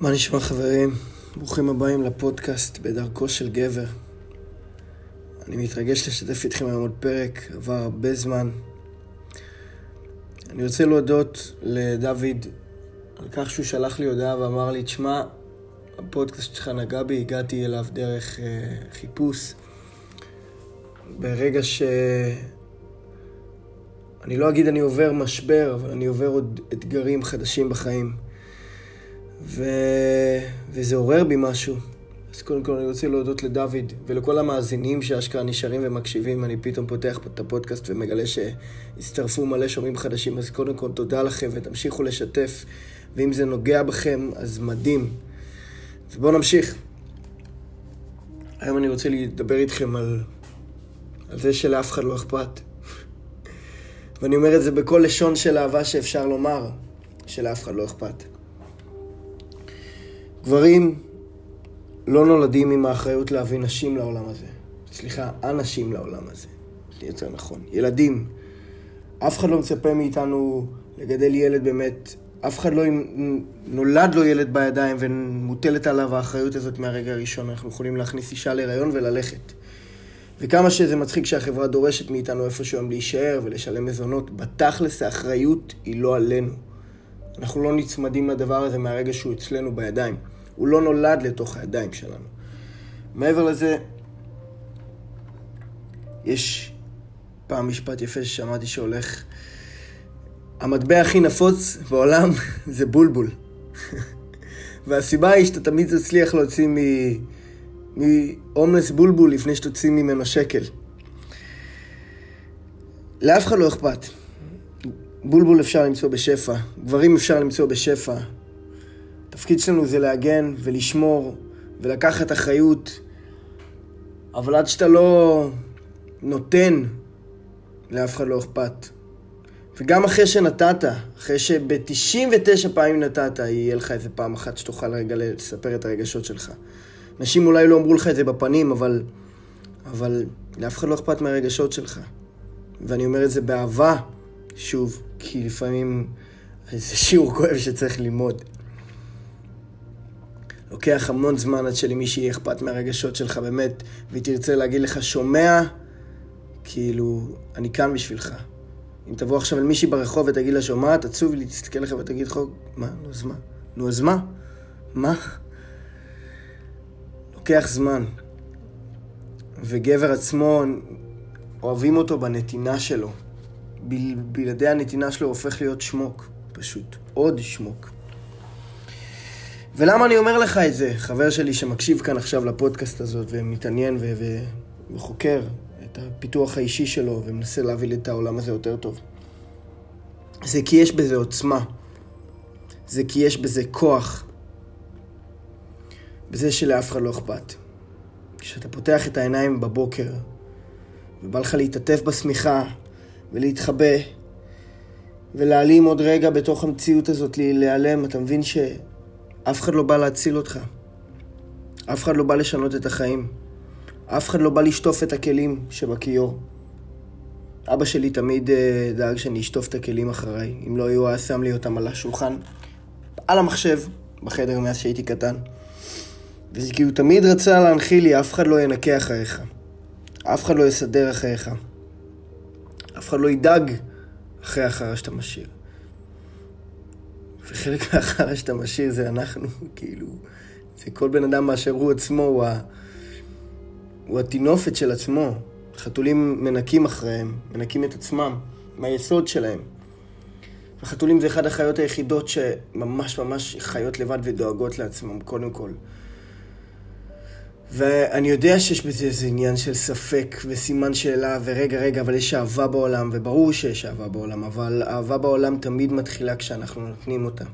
מה נשמע חברים? ברוכים הבאים לפודקאסט בדרכו של גבר. אני מתרגש לשתף איתכם היום עוד פרק, עבר הרבה זמן. אני רוצה להודות לדוד על כך שהוא שלח לי הודעה ואמר לי, תשמע, הפודקאסט שלך נגע בי, הגעתי אליו דרך אה, חיפוש. ברגע ש... אני לא אגיד אני עובר משבר, אבל אני עובר עוד אתגרים חדשים בחיים. ו... וזה עורר בי משהו. אז קודם כל אני רוצה להודות לדוד ולכל המאזינים שאשכרה נשארים ומקשיבים. אני פתאום פותח את הפודקאסט ומגלה שהצטרפו מלא שומעים חדשים. אז קודם כל תודה לכם ותמשיכו לשתף. ואם זה נוגע בכם, אז מדהים. ובואו נמשיך. היום אני רוצה לדבר איתכם על, על זה שלאף אחד לא אכפת. ואני אומר את זה בכל לשון של אהבה שאפשר לומר, שלאף אחד לא אכפת. גברים לא נולדים עם האחריות להביא נשים לעולם הזה. סליחה, אנשים לעולם הזה. זה יותר נכון. ילדים. אף אחד לא מצפה מאיתנו לגדל ילד באמת. אף אחד לא נולד לו ילד בידיים ומוטלת עליו האחריות הזאת מהרגע הראשון. אנחנו יכולים להכניס אישה להיריון וללכת. וכמה שזה מצחיק שהחברה דורשת מאיתנו איפשהו היום להישאר ולשלם מזונות, בתכלס האחריות היא לא עלינו. אנחנו לא נצמדים לדבר הזה מהרגע שהוא אצלנו בידיים. הוא לא נולד לתוך הידיים שלנו. מעבר לזה, יש פעם משפט יפה ששמעתי שהולך, המטבע הכי נפוץ בעולם זה בולבול. והסיבה היא שאתה תמיד תצליח להוציא מהומלס בולבול לפני שתוציא ממנו שקל. לאף אחד לא אכפת. בולבול אפשר למצוא בשפע, גברים אפשר למצוא בשפע, התפקיד שלנו זה להגן ולשמור ולקחת אחריות, אבל עד שאתה לא נותן, לאף אחד לא אכפת. וגם אחרי שנתת, אחרי שב-99 פעמים נתת, יהיה לך איזה פעם אחת שתוכל רגע לספר את הרגשות שלך. אנשים אולי לא אמרו לך את זה בפנים, אבל, אבל לאף אחד לא אכפת מהרגשות שלך. ואני אומר את זה באהבה, שוב, כי לפעמים זה שיעור כואב שצריך ללמוד. לוקח המון זמן עד שלמישהי יהיה אכפת מהרגשות שלך באמת, והיא תרצה להגיד לך, שומע? כאילו, אני כאן בשבילך. אם תבוא עכשיו אל מישהי ברחוב ותגיד לה, שומעת, עצוב לי, תסתכל לך ותגיד לך, מה? נו, אז מה? נו, אז מה? מה? לוקח זמן. וגבר עצמו, אוהבים אותו בנתינה שלו. בלעדי הנתינה שלו הופך להיות שמוק, פשוט. עוד שמוק. ולמה אני אומר לך את זה? חבר שלי שמקשיב כאן עכשיו לפודקאסט הזאת ומתעניין ו- ו- וחוקר את הפיתוח האישי שלו ומנסה להביא את העולם הזה יותר טוב. זה כי יש בזה עוצמה. זה כי יש בזה כוח. בזה שלאף אחד לא אכפת. כשאתה פותח את העיניים בבוקר ובא לך להתעטף בשמיכה ולהתחבא ולהעלים עוד רגע בתוך המציאות הזאת, להיעלם, אתה מבין ש... אף אחד לא בא להציל אותך. אף אחד לא בא לשנות את החיים. אף אחד לא בא לשטוף את הכלים שבכיור. אבא שלי תמיד uh, דאג שאני אשטוף את הכלים אחריי. אם לא היו, היה שם לי אותם על השולחן, על המחשב, בחדר מאז שהייתי קטן. וזה כי הוא תמיד רצה להנחיל לי, אף אחד לא ינקה אחריך. אף אחד לא יסדר אחריך. אף אחד לא ידאג אחרי החרא שאתה משאיר. וחלק מהחרא שאתה משאיר זה אנחנו, כאילו, זה כל בן אדם באשר הוא עצמו, הוא, ה... הוא הטינופת של עצמו. חתולים מנקים אחריהם, מנקים את עצמם, מהיסוד שלהם. החתולים זה אחד החיות היחידות שממש ממש חיות לבד ודואגות לעצמם, קודם כל. ואני יודע שיש בזה איזה עניין של ספק וסימן שאלה ורגע רגע, אבל יש אהבה בעולם, וברור שיש אהבה בעולם, אבל אהבה בעולם תמיד מתחילה כשאנחנו נותנים אותה.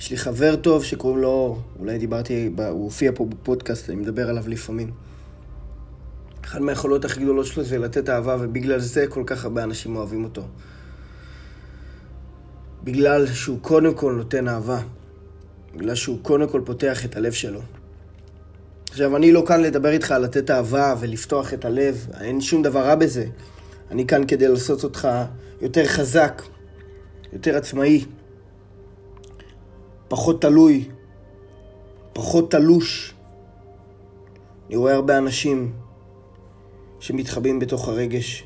יש לי חבר טוב שקוראים לו, אולי דיברתי, הוא הופיע פה בפודקאסט, אני מדבר עליו לפעמים. אחת מהיכולות הכי גדולות שלו זה לתת אהבה, ובגלל זה כל כך הרבה אנשים אוהבים אותו. בגלל שהוא קודם כל נותן אהבה. בגלל שהוא קודם כל פותח את הלב שלו. עכשיו, אני לא כאן לדבר איתך על לתת אהבה ולפתוח את הלב, אין שום דבר רע בזה. אני כאן כדי לעשות אותך יותר חזק, יותר עצמאי, פחות תלוי פחות תלוש. אני רואה הרבה אנשים שמתחבאים בתוך הרגש,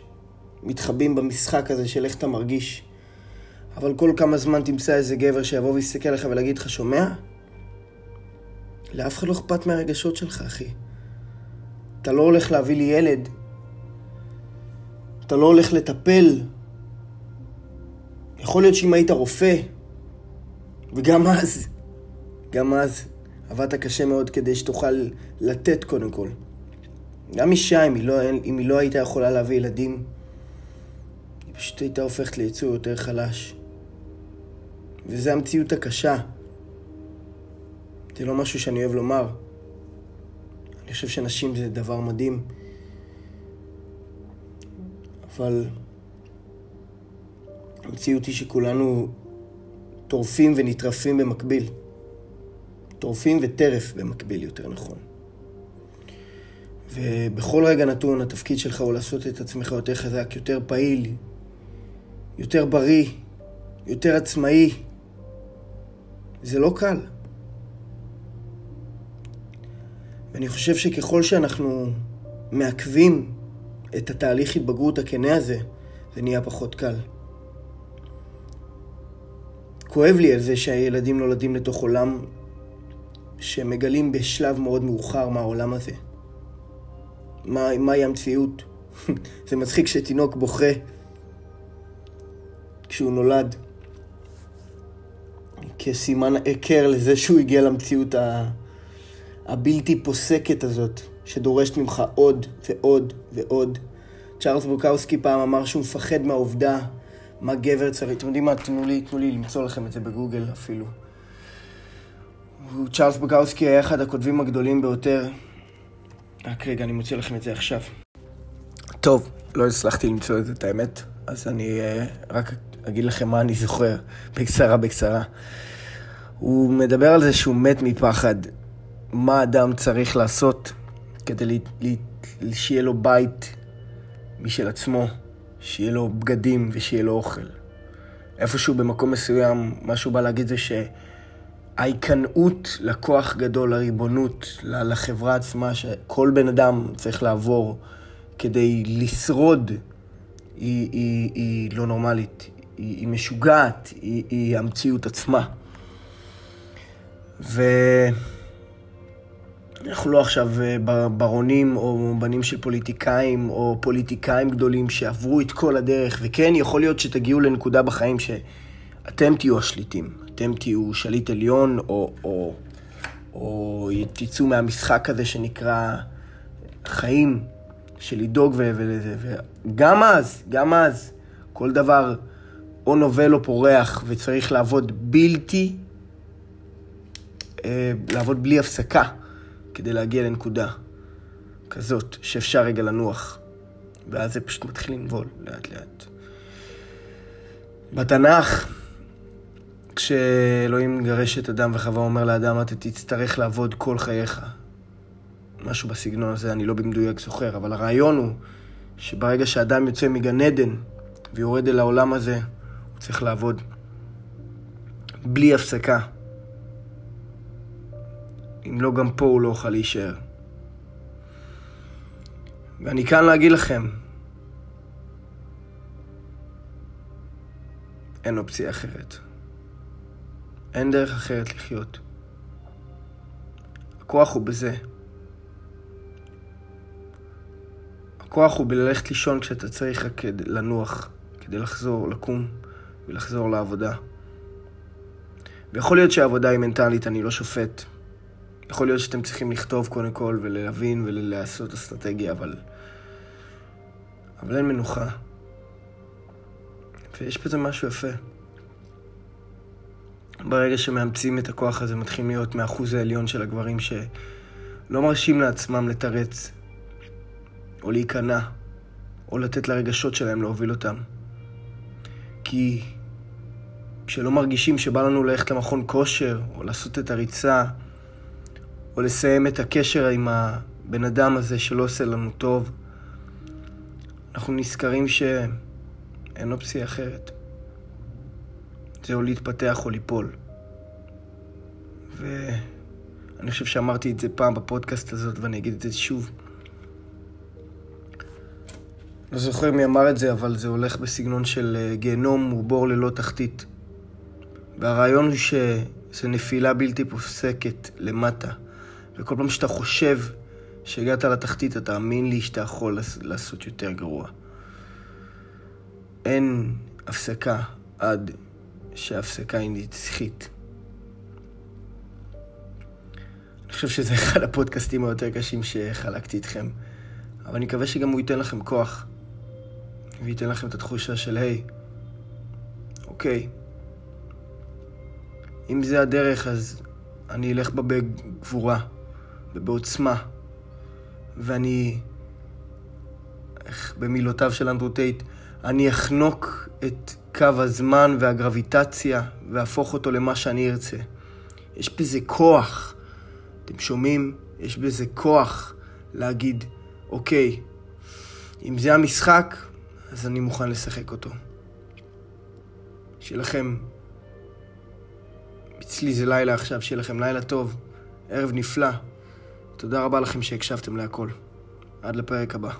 מתחבאים במשחק הזה של איך אתה מרגיש. אבל כל כמה זמן תמצא איזה גבר שיבוא ויסתכל עליך ולהגיד לך, שומע? לאף אחד לא אכפת מהרגשות שלך, אחי. אתה לא הולך להביא לי ילד. אתה לא הולך לטפל. יכול להיות שאם היית רופא, וגם אז, גם אז, עבדת קשה מאוד כדי שתוכל לתת קודם כל. גם אישה, אם היא לא, אם היא לא הייתה יכולה להביא ילדים, היא פשוט הייתה הופכת ליצור יותר חלש. וזו המציאות הקשה. זה לא משהו שאני אוהב לומר. אני חושב שנשים זה דבר מדהים. אבל המציאות היא שכולנו טורפים ונטרפים במקביל. טורפים וטרף במקביל, יותר נכון. ובכל רגע נתון התפקיד שלך הוא לעשות את עצמך יותר חזק, יותר פעיל, יותר בריא, יותר עצמאי. זה לא קל. ואני חושב שככל שאנחנו מעכבים את התהליך התבגרות הכנה הזה, זה נהיה פחות קל. כואב לי על זה שהילדים נולדים לתוך עולם שמגלים בשלב מאוד מאוחר מהעולם הזה. מה, מהי המציאות? זה מצחיק שתינוק בוכה כשהוא נולד כסימן היכר לזה שהוא הגיע למציאות הבלתי פוסקת הזאת, שדורשת ממך עוד ועוד ועוד. צ'ארלס בוקאוסקי פעם אמר שהוא מפחד מהעובדה מה גבר צריך. אתם יודעים מה? תנו לי, תנו לי למצוא לכם את זה בגוגל אפילו. צ'ארלס בוקאוסקי היה אחד הכותבים הגדולים ביותר. רק רגע, אני מוציא לכם את זה עכשיו. טוב, לא הצלחתי למצוא את זה, את האמת, אז אני uh, רק אגיד לכם מה אני זוכר, בקצרה, בקצרה. הוא מדבר על זה שהוא מת מפחד. מה אדם צריך לעשות כדי לי, לי, שיהיה לו בית משל עצמו, שיהיה לו בגדים ושיהיה לו אוכל. איפשהו במקום מסוים, מה שהוא בא להגיד זה שההיכנעות לכוח גדול, לריבונות, לחברה עצמה, שכל בן אדם צריך לעבור כדי לשרוד, היא, היא, היא לא נורמלית, היא, היא משוגעת, היא, היא המציאות עצמה. ו... אנחנו לא עכשיו אה, ברונים או בנים של פוליטיקאים או פוליטיקאים גדולים שעברו את כל הדרך, וכן, יכול להיות שתגיעו לנקודה בחיים שאתם תהיו השליטים, אתם תהיו שליט עליון, או, או, או תצאו מהמשחק הזה שנקרא חיים, של לדאוג ולזה, וגם אז, גם אז, כל דבר או נובל או פורח, וצריך לעבוד בלתי, אה, לעבוד בלי הפסקה. כדי להגיע לנקודה כזאת שאפשר רגע לנוח, ואז זה פשוט מתחיל לנבול לאט לאט. בתנ"ך, כשאלוהים מגרש את אדם וחווה אומר לאדם, אתה תצטרך לעבוד כל חייך. משהו בסגנון הזה, אני לא במדויק זוכר, אבל הרעיון הוא שברגע שאדם יוצא מגן עדן ויורד אל העולם הזה, הוא צריך לעבוד בלי הפסקה. אם לא גם פה הוא לא יוכל להישאר. ואני כאן להגיד לכם, אין אופציה אחרת. אין דרך אחרת לחיות. הכוח הוא בזה. הכוח הוא בללכת לישון כשאתה צריך רק לנוח, כדי לחזור, לקום ולחזור לעבודה. ויכול להיות שהעבודה היא מנטלית, אני לא שופט. יכול להיות שאתם צריכים לכתוב קודם כל ולהבין ולעשות אסטרטגיה, אבל... אבל אין מנוחה. ויש בזה משהו יפה. ברגע שמאמצים את הכוח הזה, מתחילים להיות מהאחוז העליון של הגברים שלא מרשים לעצמם לתרץ, או להיכנע, או לתת לרגשות שלהם להוביל אותם. כי כשלא מרגישים שבא לנו ללכת למכון כושר, או לעשות את הריצה, או לסיים את הקשר עם הבן אדם הזה שלא עושה לנו טוב, אנחנו נזכרים שאין אופציה אחרת. זה או להתפתח או ליפול. ואני אני חושב שאמרתי את זה פעם בפודקאסט הזאת ואני אגיד את זה שוב. לא זוכר מי אמר את זה, אבל זה הולך בסגנון של אה, גיהנום הוא בור ללא תחתית. והרעיון הוא שזה נפילה בלתי פוסקת למטה. וכל פעם שאתה חושב שהגעת לתחתית, אתה תאמין לי שאתה יכול לעשות יותר גרוע. אין הפסקה עד שההפסקה היא נצחית. אני חושב שזה אחד הפודקאסטים היותר קשים שחלקתי איתכם, אבל אני מקווה שגם הוא ייתן לכם כוח, וייתן לכם את התחושה של, היי, אוקיי, אם זה הדרך, אז אני אלך בה בגבורה ובעוצמה, ואני, איך במילותיו של אנדרו טייט, אני אחנוק את קו הזמן והגרביטציה ואהפוך אותו למה שאני ארצה. יש בזה כוח. אתם שומעים? יש בזה כוח להגיד, אוקיי, אם זה המשחק, אז אני מוכן לשחק אותו. שיהיה לכם, אצלי זה לילה עכשיו, שיהיה לכם לילה טוב, ערב נפלא. תודה רבה לכם שהקשבתם להכל. עד לפרק הבא.